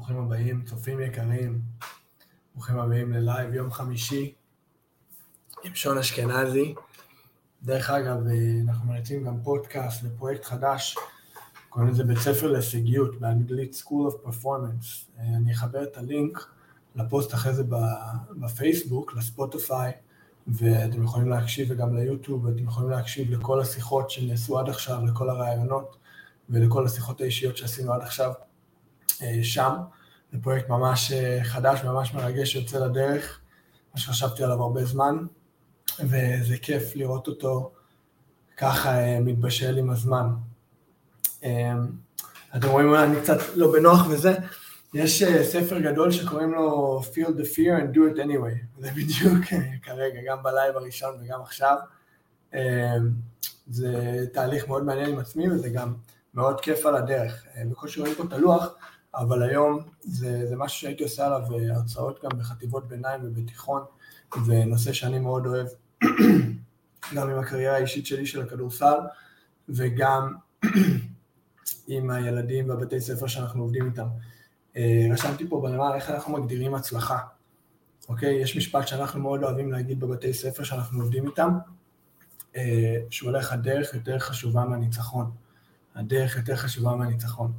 ברוכים הבאים, צופים יקרים, ברוכים הבאים ללייב יום חמישי עם שון אשכנזי. דרך אגב, אה, אנחנו מריצים גם פודקאסט לפרויקט חדש, קוראים לזה בית ספר להישגיות, באנגלית School of Performance. אה, אני אחבר את הלינק לפוסט אחרי זה בפייסבוק, לספוטיפיי, ואתם יכולים להקשיב וגם ליוטיוב, ואתם יכולים להקשיב לכל השיחות שנעשו עד עכשיו, לכל הרעיונות ולכל השיחות האישיות שעשינו עד עכשיו. אה, שם. זה פרויקט ממש אה, חדש, ממש מרגש שיוצא לדרך, מה שחשבתי עליו הרבה זמן, וזה כיף לראות אותו ככה אה, מתבשל עם הזמן. אתם רואים, אני קצת לא בנוח וזה, יש ספר גדול שקוראים לו Feel the fear and do it anyway, זה בדיוק כרגע, גם בלייב הראשון וגם עכשיו. זה תהליך מאוד מעניין עם עצמי וזה גם מאוד כיף על הדרך. בקושי רואים פה את הלוח, אבל היום זה, זה משהו שהייתי עושה עליו אה, הרצאות גם בחטיבות ביניים ובתיכון, ונושא שאני מאוד אוהב, גם עם הקריירה האישית שלי של הכדורסל, וגם עם הילדים והבתי ספר שאנחנו עובדים איתם. אה, רשמתי פה בנאמר איך אנחנו מגדירים הצלחה, אוקיי? יש משפט שאנחנו מאוד אוהבים להגיד בבתי ספר שאנחנו עובדים איתם, אה, שהוא הולך הדרך יותר חשובה מהניצחון. הדרך יותר חשובה מהניצחון.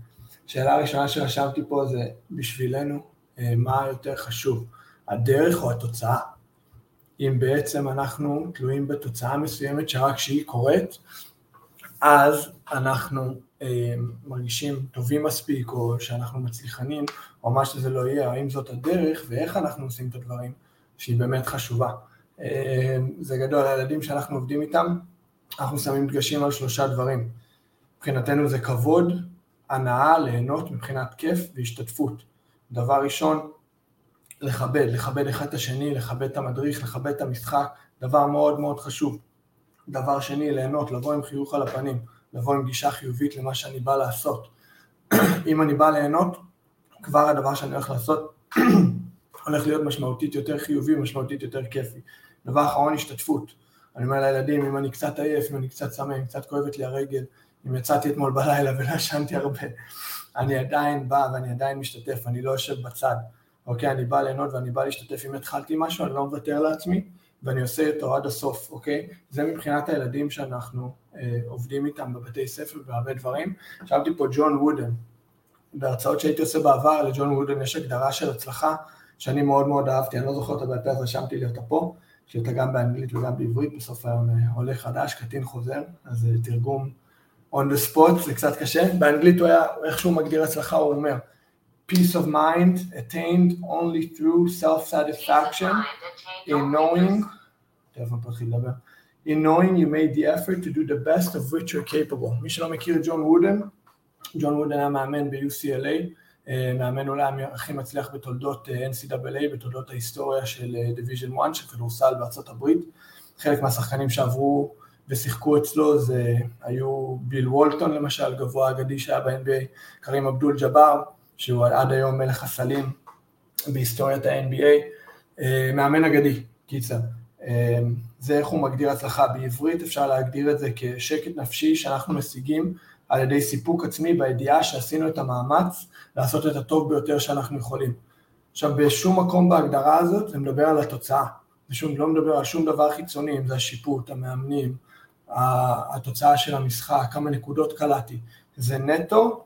השאלה הראשונה שרשמתי פה זה בשבילנו, אה, מה יותר חשוב, הדרך או התוצאה? אם בעצם אנחנו תלויים בתוצאה מסוימת שרק כשהיא קורית, אז אנחנו אה, מרגישים טובים מספיק, או שאנחנו מצליחנים, או מה שזה לא יהיה, האם זאת הדרך, ואיך אנחנו עושים את הדברים, שהיא באמת חשובה. אה, זה גדול, הילדים שאנחנו עובדים איתם, אנחנו שמים דגשים על שלושה דברים. מבחינתנו זה כבוד, הנאה, ליהנות מבחינת כיף והשתתפות. דבר ראשון, לכבד, לכבד אחד את השני, לכבד את המדריך, לכבד את המשחק, דבר מאוד מאוד חשוב. דבר שני, ליהנות, לבוא עם חיוך על הפנים, לבוא עם גישה חיובית למה שאני בא לעשות. אם אני בא ליהנות, כבר הדבר שאני הולך לעשות הולך להיות משמעותית יותר חיובי, משמעותית יותר כיפי. דבר אחרון, השתתפות. אני אומר לילדים, אם אני קצת עייף, אם אני קצת צמא, אם קצת כואבת לי הרגל, אם יצאתי אתמול בלילה ולא ישנתי הרבה, אני עדיין בא ואני עדיין משתתף, אני לא יושב בצד, אוקיי? אני בא ליהנות ואני בא להשתתף, אם התחלתי משהו, אני לא מוותר לעצמי, ואני עושה אותו עד הסוף, אוקיי? זה מבחינת הילדים שאנחנו אה, עובדים איתם בבתי ספר והרבה דברים. שאלתי פה ג'ון וודן, בהרצאות שהייתי עושה בעבר, לג'ון וודן יש הגדרה של הצלחה שאני מאוד מאוד אהבתי, אני לא זוכר אותה בעל פה, אז רשמתי לי אותה פה, אותה גם באנגלית וגם בעברית, בסוף היום אה, עולה חדש, קטין חוזר, אז אה, תרגום on the spot, זה קצת קשה, באנגלית הוא היה, איך שהוא מגדיר הצלחה, הוא אומר, peace of mind attained only through self-satisfaction in knowing, in knowing you made the effort to do the best of which you're capable. מי שלא מכיר ג'ון וודן, ג'ון וודן היה מאמן ב-UCLA, מאמן אולי הכי מצליח בתולדות אה, NCAA, בתולדות ההיסטוריה של Division אה, 1 של כדורסל בארצות הברית. חלק מהשחקנים שעברו ושיחקו אצלו זה היו ביל וולטון למשל, גבוה אגדי שהיה ב-NBA, קרים אבדול ג'אבר, שהוא עד היום מלך הסלים בהיסטוריית ה-NBA, אה, מאמן אגדי, קיצר. אה, זה איך הוא מגדיר הצלחה. בעברית אפשר להגדיר את זה כשקט נפשי שאנחנו משיגים על ידי סיפוק עצמי בידיעה שעשינו את המאמץ לעשות את הטוב ביותר שאנחנו יכולים. עכשיו, בשום מקום בהגדרה הזאת זה מדבר על התוצאה. זה לא מדבר על שום דבר חיצוני, אם זה השיפוט, המאמנים, התוצאה של המשחק, כמה נקודות קלעתי. זה נטו,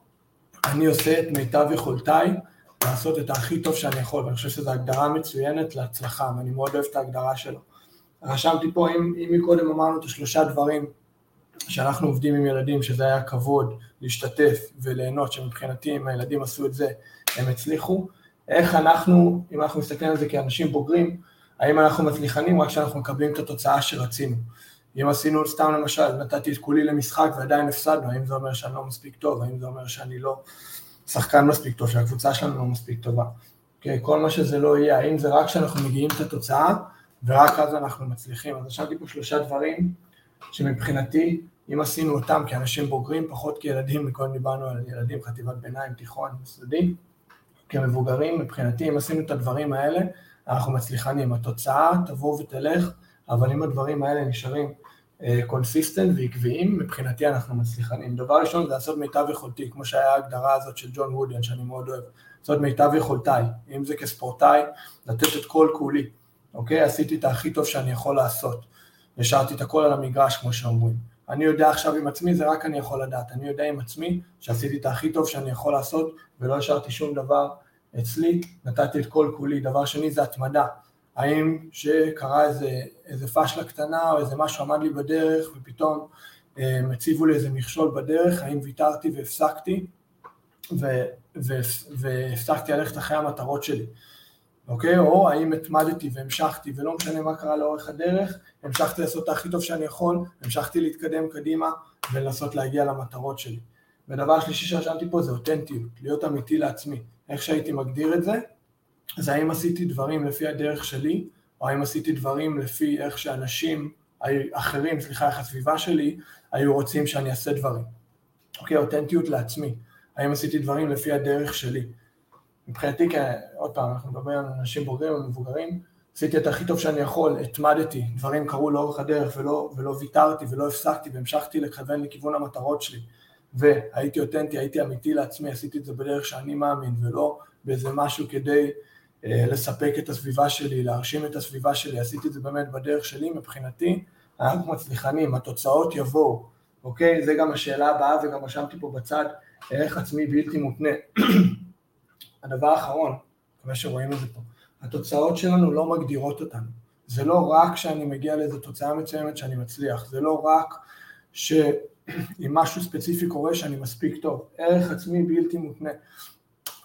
אני עושה את מיטב יכולתיי לעשות את הכי טוב שאני יכול, ואני חושב שזו הגדרה מצוינת להצלחה, ואני מאוד אוהב את ההגדרה שלו. רשמתי פה, אם, אם מקודם אמרנו את השלושה דברים שאנחנו עובדים עם ילדים, שזה היה כבוד, להשתתף וליהנות, שמבחינתי אם הילדים עשו את זה, הם הצליחו, איך אנחנו, אם אנחנו מסתכלים על זה כאנשים בוגרים, האם אנחנו מצליחנים רק כשאנחנו מקבלים את התוצאה שרצינו. אם עשינו סתם למשל, נתתי את כולי למשחק ועדיין הפסדנו, האם זה אומר שאני לא מספיק טוב, האם זה אומר שאני לא שחקן מספיק טוב, שהקבוצה שלנו לא מספיק טובה. אוקיי, אוקיי? כל מה שזה לא יהיה, האם זה רק כשאנחנו מגיעים את התוצאה, ורק אז אנחנו מצליחים. אז רשמתי פה שלושה דברים שמבחינתי, אם עשינו אותם כאנשים בוגרים, פחות כילדים, מקודם דיברנו על ילדים, חטיבת ביניים, תיכון, יסודי, כמבוגרים, מבחינתי, אם עשינו את הדברים האלה, אנחנו מצליחנים. התוצאה תבוא ותלך, אבל אם הדברים האלה נשארים consistent אה, ועקביים, מבחינתי אנחנו מצליחנים. דבר ראשון זה לעשות מיטב יכולתי, כמו שהיה ההגדרה הזאת של ג'ון וודן, שאני מאוד אוהב, לעשות מיטב יכולתיי, אם זה כספורטאי, לתת את כל כולי, אוקיי? עשיתי את הכי טוב שאני יכול לעשות, השארתי את הכל על המגרש, כמו שאומרים. אני יודע עכשיו עם עצמי, זה רק אני יכול לדעת, אני יודע עם עצמי שעשיתי את הכי טוב שאני יכול לעשות, ולא השארתי שום דבר אצלי, נתתי את כל כולי. דבר שני זה התמדה. האם שקרה איזה, איזה פשלה קטנה או איזה משהו עמד לי בדרך ופתאום אה, הציבו לי איזה מכשול בדרך, האם ויתרתי והפסקתי והפסקתי ללכת אחרי המטרות שלי, אוקיי? או האם התמדתי והמשכתי ולא משנה מה קרה לאורך הדרך, המשכתי לעשות את הכי טוב שאני יכול, המשכתי להתקדם קדימה ולנסות להגיע למטרות שלי. ודבר שלישי שרשמתי פה זה אותנטיות, להיות אמיתי לעצמי. איך שהייתי מגדיר את זה, זה האם עשיתי דברים לפי הדרך שלי, או האם עשיתי דברים לפי איך שאנשים אחרים, סליחה, איך הסביבה שלי, היו רוצים שאני אעשה דברים. אוקיי, אותנטיות לעצמי. האם עשיתי דברים לפי הדרך שלי. מבחינתי, עוד פעם, אנחנו מדברים על אנשים בוגרים או מבוגרים, עשיתי את הכי טוב שאני יכול, התמדתי, דברים קרו לאורך הדרך ולא, ולא ויתרתי ולא הפסקתי והמשכתי לכוון לכיוון המטרות שלי. והייתי אותנטי, הייתי אמיתי לעצמי, עשיתי את זה בדרך שאני מאמין ולא באיזה משהו כדי אה, לספק את הסביבה שלי, להרשים את הסביבה שלי, עשיתי את זה באמת בדרך שלי, מבחינתי, אנחנו מצליחנים, התוצאות יבואו, אוקיי? זה גם השאלה הבאה וגם רשמתי פה בצד, ערך עצמי בלתי מותנה. הדבר האחרון, מקווה שרואים את זה פה, התוצאות שלנו לא מגדירות אותנו. זה לא רק שאני מגיע לאיזו תוצאה מצוינת שאני מצליח, זה לא רק שאם משהו ספציפי קורה שאני מספיק טוב, ערך עצמי בלתי מותנה.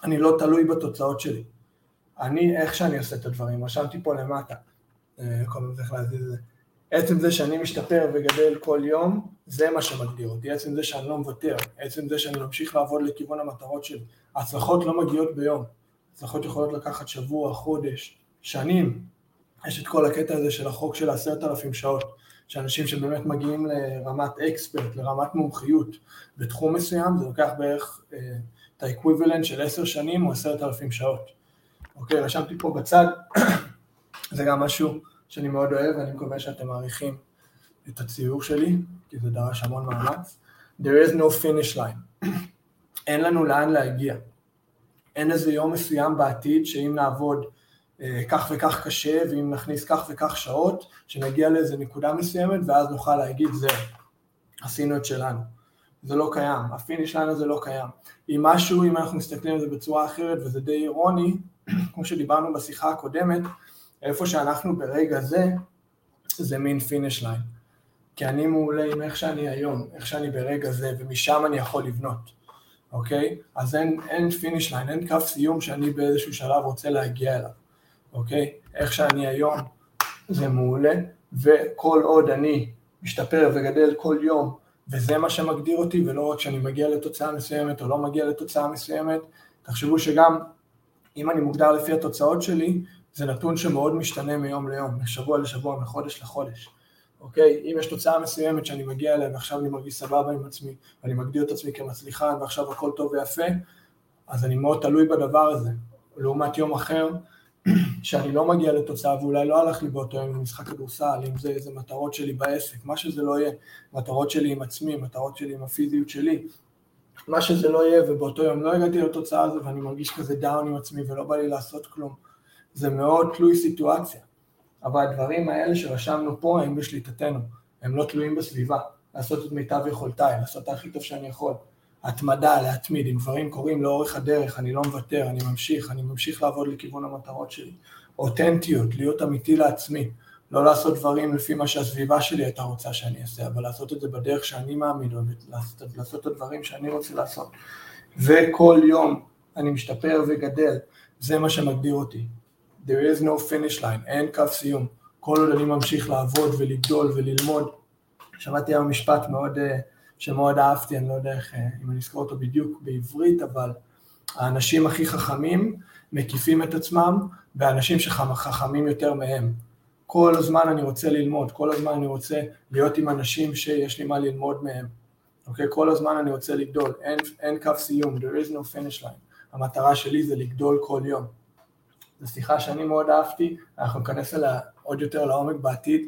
אני לא תלוי בתוצאות שלי. אני, איך שאני עושה את הדברים, רשמתי פה למטה, אה, כל הזמן צריך להזיז את זה. עצם זה שאני משתפר וגדל כל יום, זה מה שמגדיר אותי, עצם זה שאני לא מוותר, עצם זה שאני ממשיך לעבוד לכיוון המטרות שלי. ההצלחות לא מגיעות ביום, הצלחות יכולות לקחת שבוע, חודש, שנים. יש את כל הקטע הזה של החוק של עשרת אלפים שעות, שאנשים שבאמת מגיעים לרמת אקספרט, לרמת מומחיות בתחום מסוים, זה לוקח בערך אה, את האקוויבלנט של עשר שנים או עשרת אלפים שעות. אוקיי, רשמתי פה בצד, זה גם משהו שאני מאוד אוהב, ואני מקווה שאתם מעריכים את הציור שלי, כי זה דרש המון מאמץ. There is no finish line. אין לנו לאן להגיע. אין איזה יום מסוים בעתיד שאם נעבוד אה, כך וכך קשה, ואם נכניס כך וכך שעות, שנגיע לאיזה נקודה מסוימת, ואז נוכל להגיד, זהו, עשינו את שלנו. זה לא קיים, ה finish line הזה לא קיים. אם משהו, אם אנחנו מסתכלים על זה בצורה אחרת, וזה די אירוני, כמו שדיברנו בשיחה הקודמת, איפה שאנחנו ברגע זה, זה מין finish line. כי אני מעולה עם איך שאני היום, איך שאני ברגע זה, ומשם אני יכול לבנות, אוקיי? אז אין, אין finish line, אין קו סיום שאני באיזשהו שלב רוצה להגיע אליו, אוקיי? איך שאני היום זה מעולה, וכל עוד אני משתפר וגדל כל יום, וזה מה שמגדיר אותי, ולא רק שאני מגיע לתוצאה מסוימת או לא מגיע לתוצאה מסוימת, תחשבו שגם אם אני מוגדר לפי התוצאות שלי, זה נתון שמאוד משתנה מיום ליום, משבוע לשבוע, מחודש לחודש. אוקיי? אם יש תוצאה מסוימת שאני מגיע אליה ועכשיו אני מרגיש סבבה עם עצמי, ואני מגדיר את עצמי כמצליחן ועכשיו הכל טוב ויפה, אז אני מאוד תלוי בדבר הזה. לעומת יום אחר, שאני לא מגיע לתוצאה ואולי לא הלך לי באותו יום במשחק כדורסל, אם זה איזה מטרות שלי בעסק, מה שזה לא יהיה, מטרות שלי עם עצמי, מטרות שלי עם הפיזיות שלי, מה שזה לא יהיה, ובאותו יום לא הגעתי לתוצאה הזו ואני מרגיש כזה דאון עם עצמי ולא בא לי לעשות כלום. זה מאוד תלוי סיטואציה. אבל הדברים האלה שרשמנו פה הם בשליטתנו, הם לא תלויים בסביבה. לעשות את מיטב יכולתיי, לעשות את הכי טוב שאני יכול. התמדה, להתמיד, אם דברים קורים לאורך הדרך, אני לא מוותר, אני ממשיך, אני ממשיך לעבוד לכיוון המטרות שלי. אותנטיות, להיות אמיתי לעצמי, לא לעשות דברים לפי מה שהסביבה שלי הייתה רוצה שאני אעשה, אבל לעשות את זה בדרך שאני מאמין, לעשות, לעשות את הדברים שאני רוצה לעשות. וכל יום אני משתפר וגדל, זה מה שמגדיר אותי. There is no finish line, אין קו סיום. כל עוד אני ממשיך לעבוד ולגדול וללמוד. שמעתי היום משפט מאוד, אה, שמאוד אהבתי, אני לא יודע איך, אה, אם אני אזכור אותו בדיוק בעברית, אבל האנשים הכי חכמים מקיפים את עצמם באנשים שחכמים יותר מהם. כל הזמן אני רוצה ללמוד, כל הזמן אני רוצה להיות עם אנשים שיש לי מה ללמוד מהם. אוקיי? כל הזמן אני רוצה לגדול, אין, אין קו סיום, there is no finish line. המטרה שלי זה לגדול כל יום. זו שיחה שאני מאוד אהבתי, אנחנו ניכנס אליה עוד יותר לעומק בעתיד,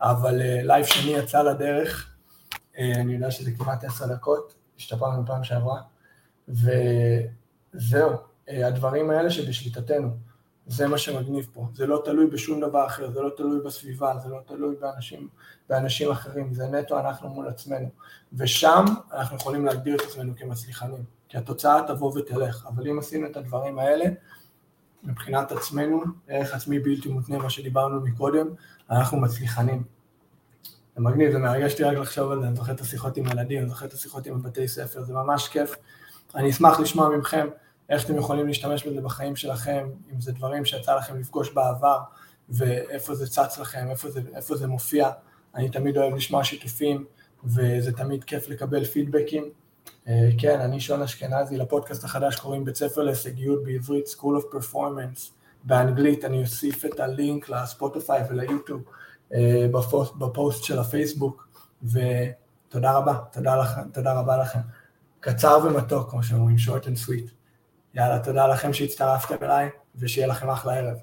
אבל live שני יצא לדרך, אני יודע שזה כמעט עשר דקות, השתפרנו פעם שעברה, וזהו, הדברים האלה שבשליטתנו. זה מה שמגניב פה, זה לא תלוי בשום דבר אחר, זה לא תלוי בסביבה, זה לא תלוי באנשים, באנשים אחרים, זה נטו אנחנו מול עצמנו. ושם אנחנו יכולים להגדיר את עצמנו כמצליחנים, כי התוצאה תבוא ותלך, אבל אם עשינו את הדברים האלה, מבחינת עצמנו, ערך עצמי בלתי מותנה, מה שדיברנו מקודם, אנחנו מצליחנים. זה מגניב, זה מרגש אותי רק לחשוב על זה, אני זוכר את השיחות עם ילדים, אני זוכר את השיחות עם בתי ספר, זה ממש כיף. אני אשמח לשמוע מכם איך אתם יכולים להשתמש בזה בחיים שלכם, אם זה דברים שיצא לכם לפגוש בעבר, ואיפה זה צץ לכם, איפה זה, איפה זה מופיע. אני תמיד אוהב לשמוע שיתופים, וזה תמיד כיף לקבל פידבקים. אה, כן, אני שון אשכנזי, לפודקאסט החדש קוראים בית ספר להישגיות בעברית, School of Performance, באנגלית, אני אוסיף את הלינק לספוטיפיי וליוטיוב אה, בפוסט, של הפייסבוק, ותודה רבה, תודה, לכם, תודה רבה לכם. קצר ומתוק, כמו שאומרים, short and sweet. יאללה, תודה לכם שהצטרפתם אליי, ושיהיה לכם אחלה ערב.